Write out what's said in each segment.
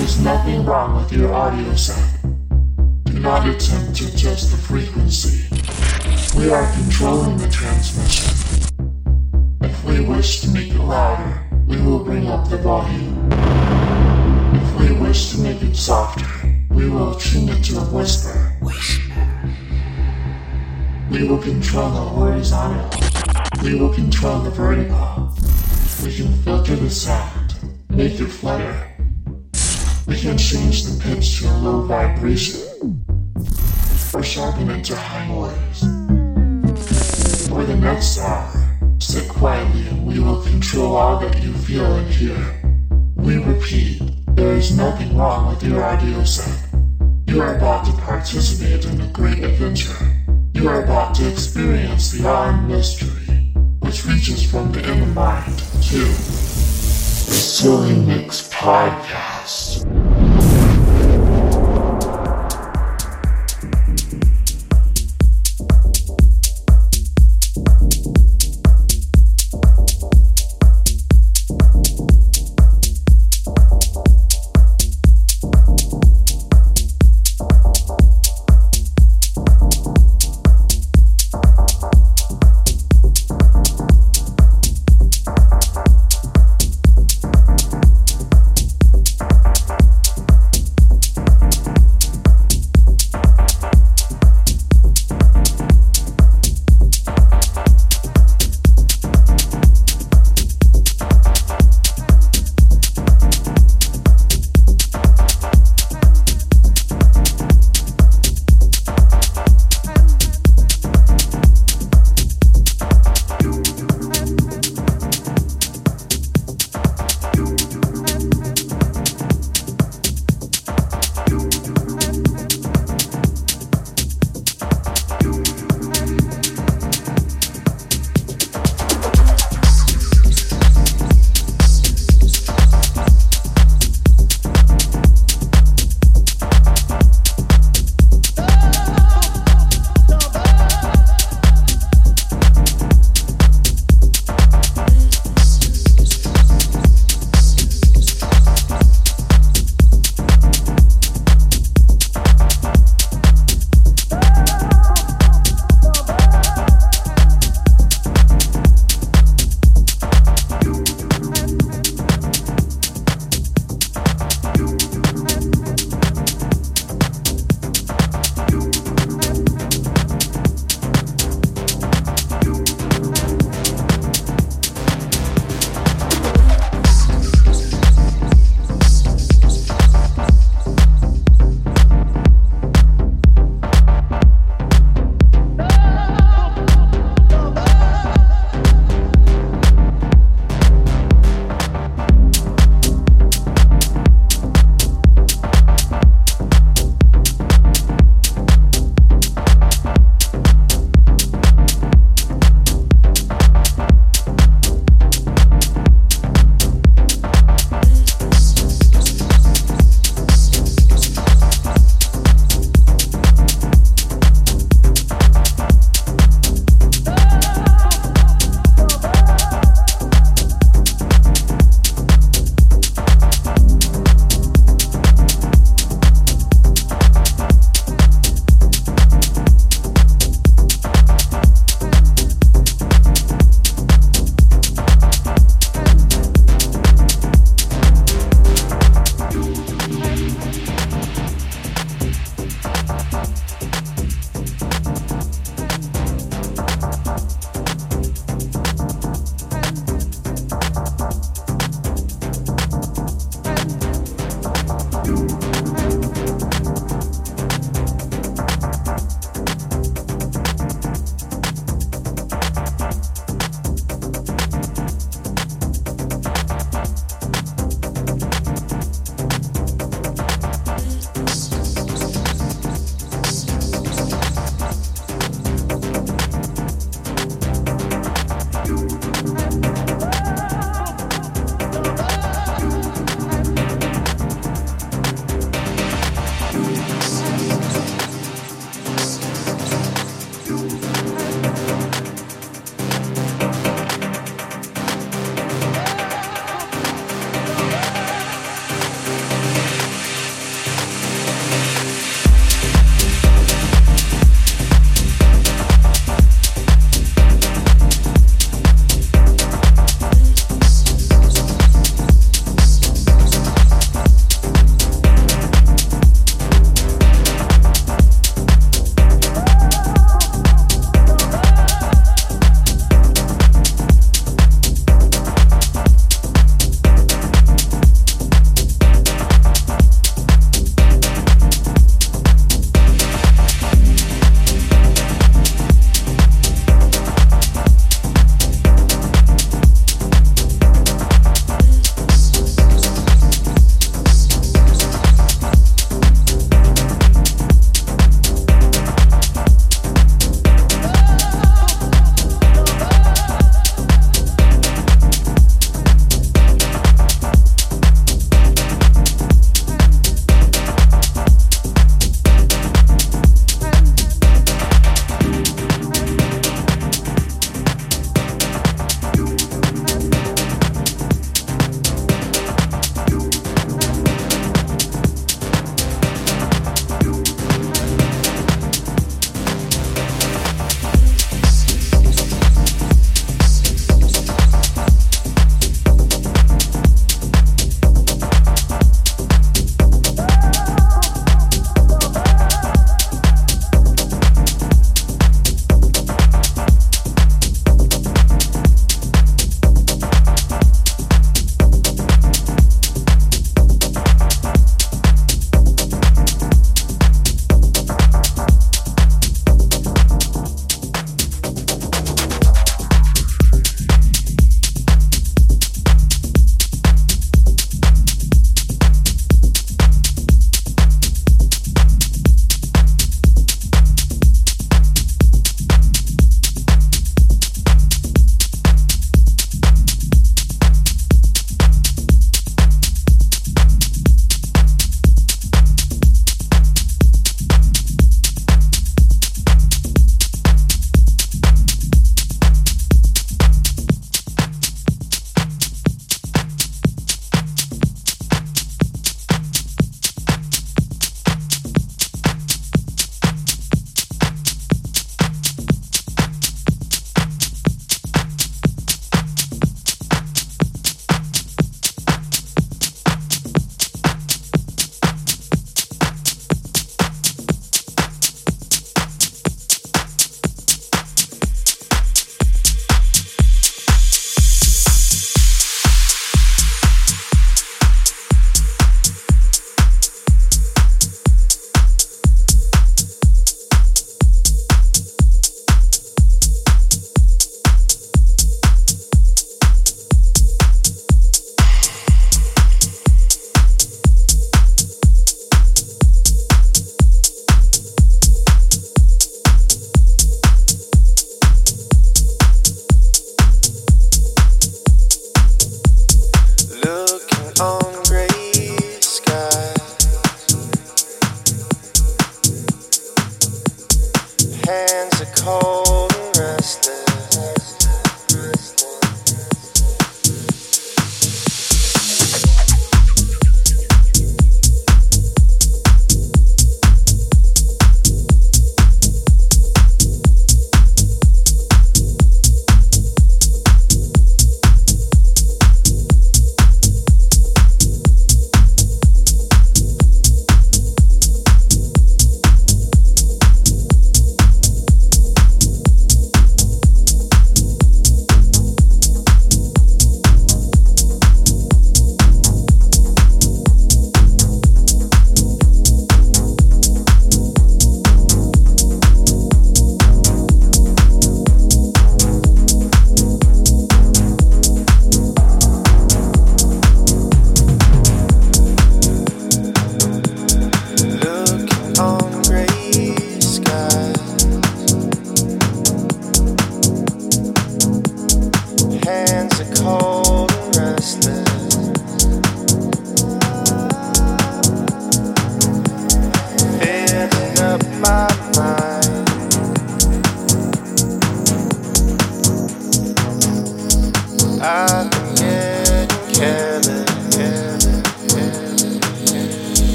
is nothing wrong with your audio set. Do not attempt to adjust the frequency. We are controlling the transmission. If we wish to make it louder, we will bring up the volume. If we wish to make it softer, we will tune it to a whisper. We will control the horizontal. We will control the vertical. We can filter the sound, make it flutter. We can change the pitch to a low vibration, or sharpen it to high noise. For the next hour, sit quietly and we will control all that you feel and hear. We repeat, there is nothing wrong with your audio set. You are about to participate in a great adventure. You are about to experience the and mystery, which reaches from the inner mind to the Silly Mix Podcast.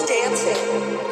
dancing.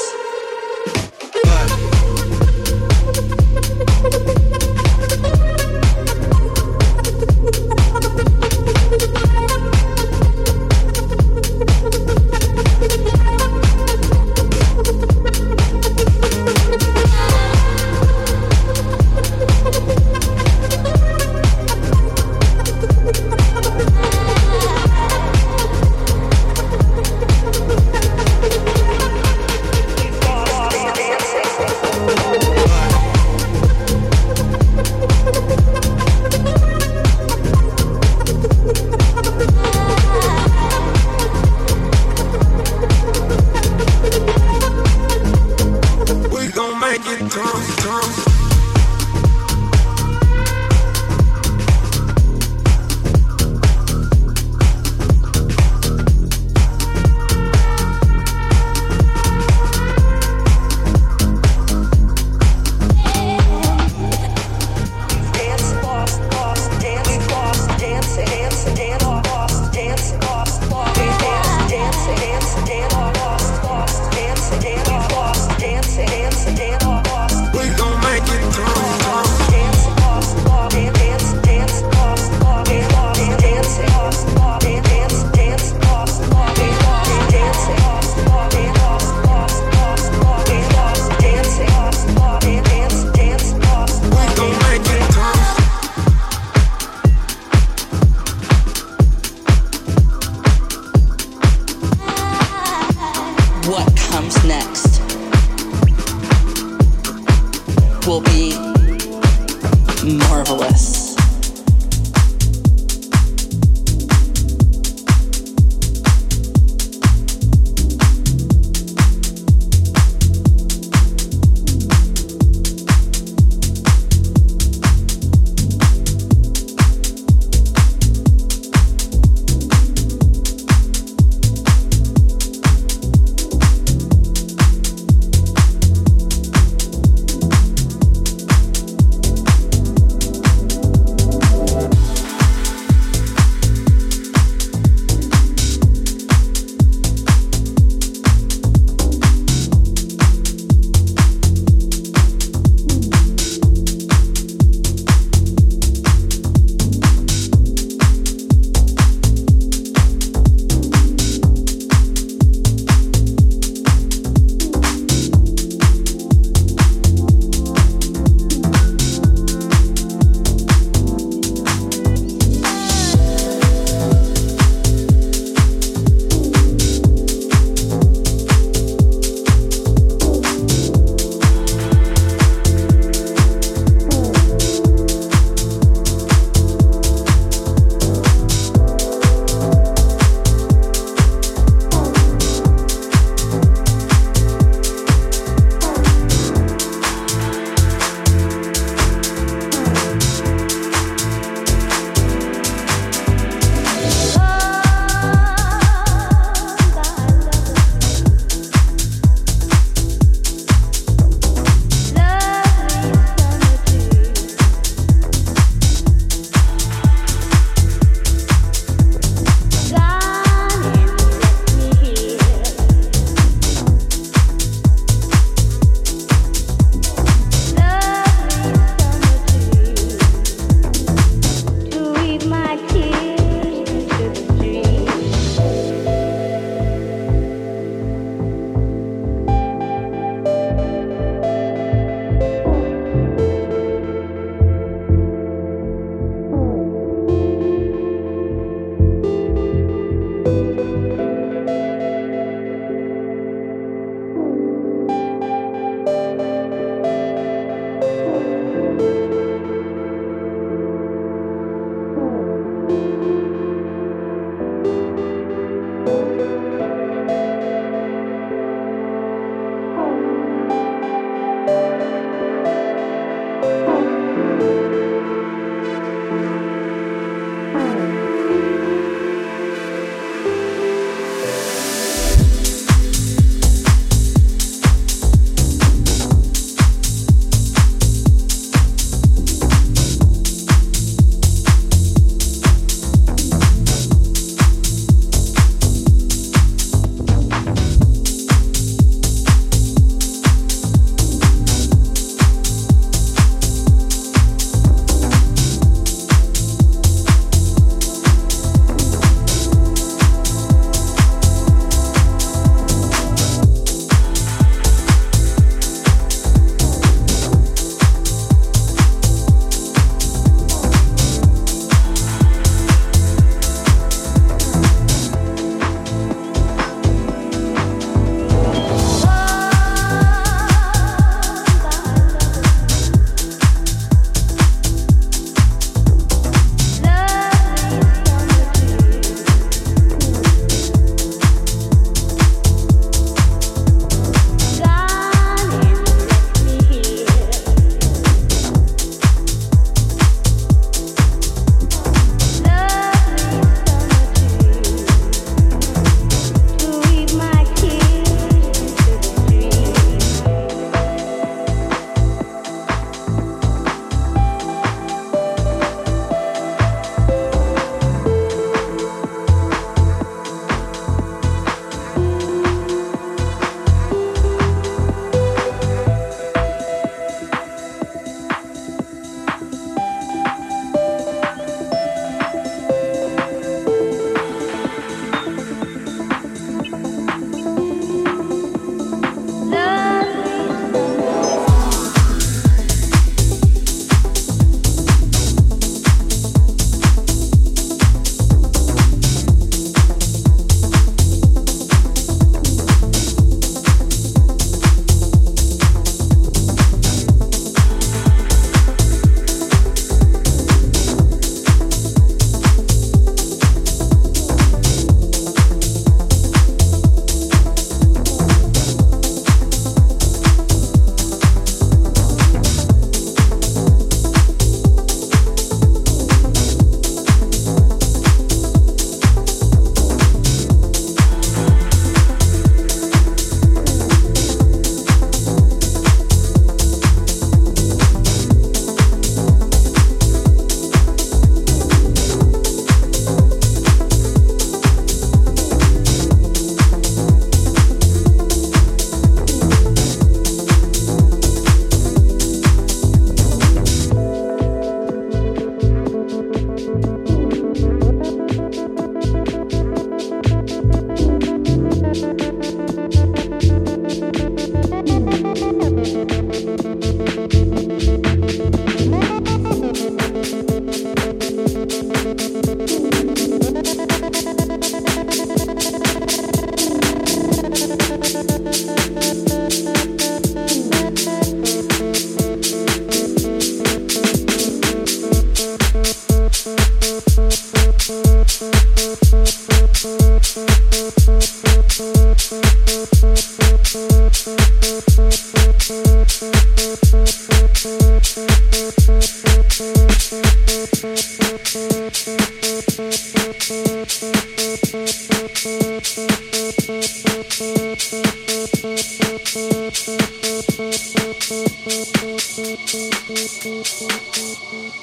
Thank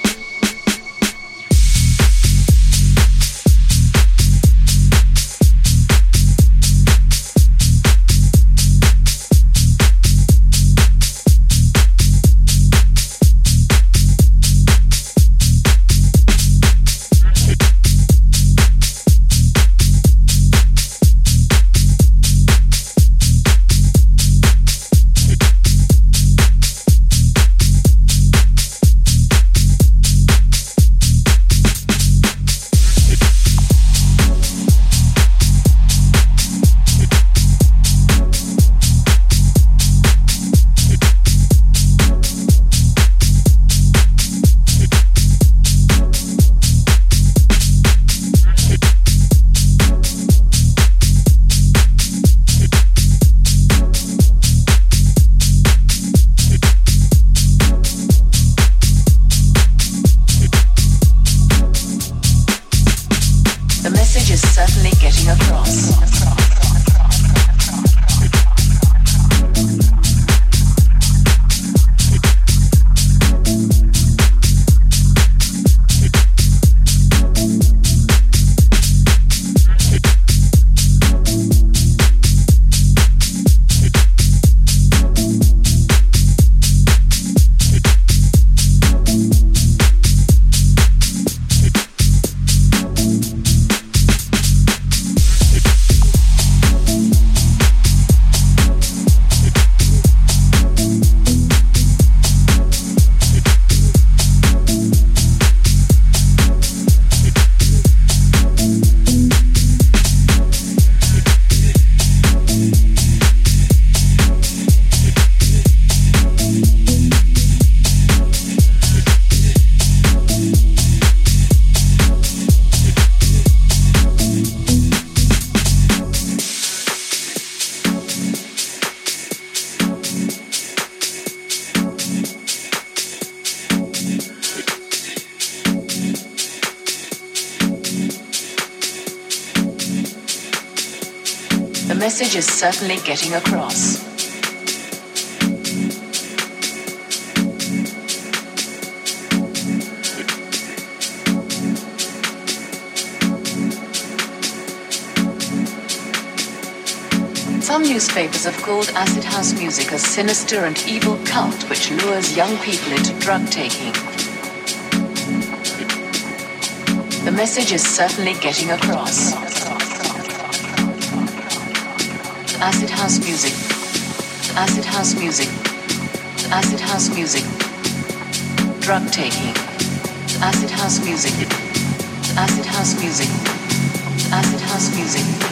you. Is certainly getting across. Some newspapers have called acid house music a sinister and evil cult which lures young people into drug taking. The message is certainly getting across. Acid house music, acid house music, acid house music, drug taking, acid house music, acid house music, acid house music.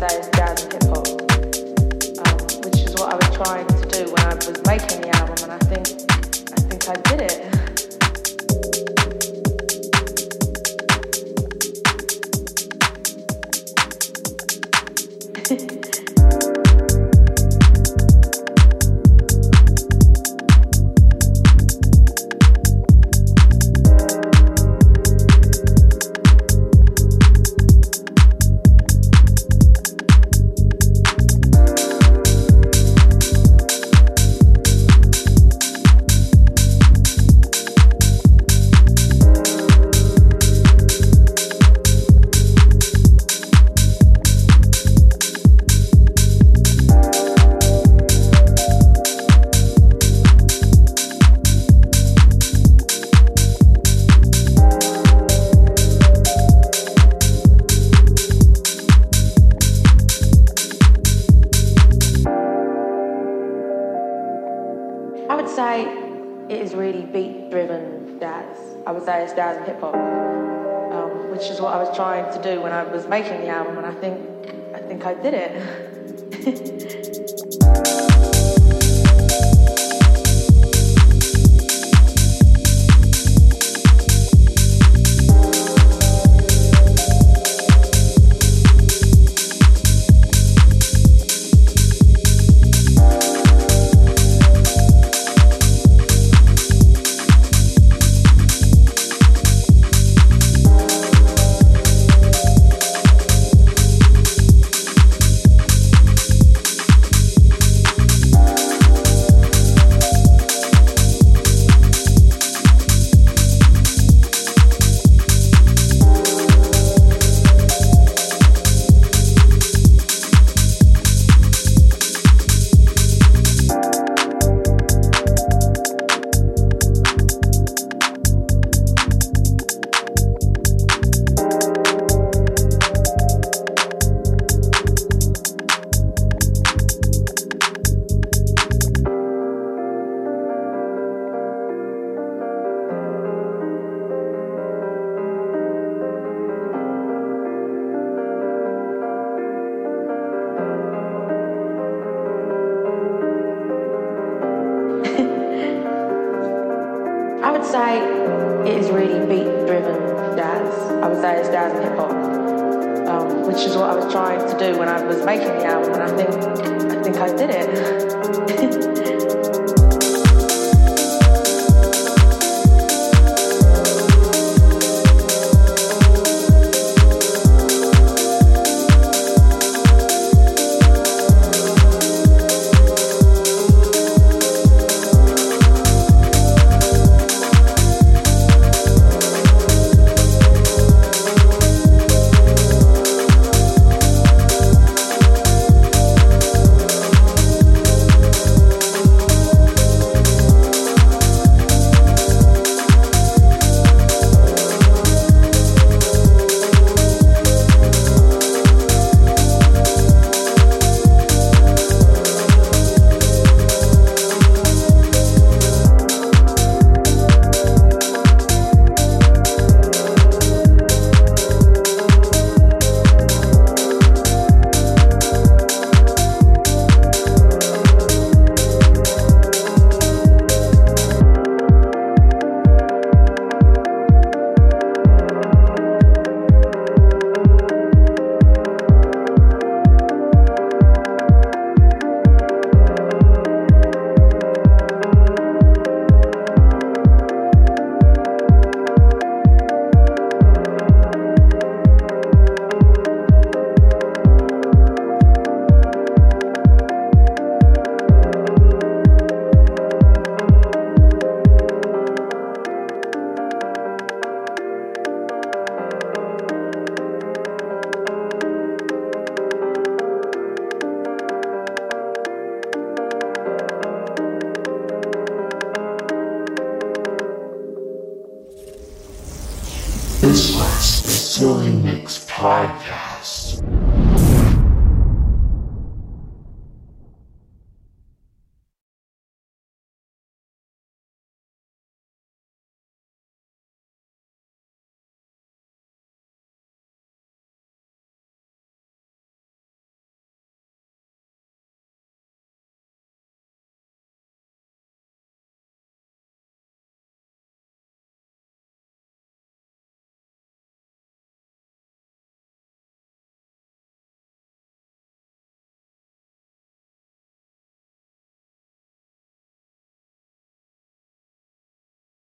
I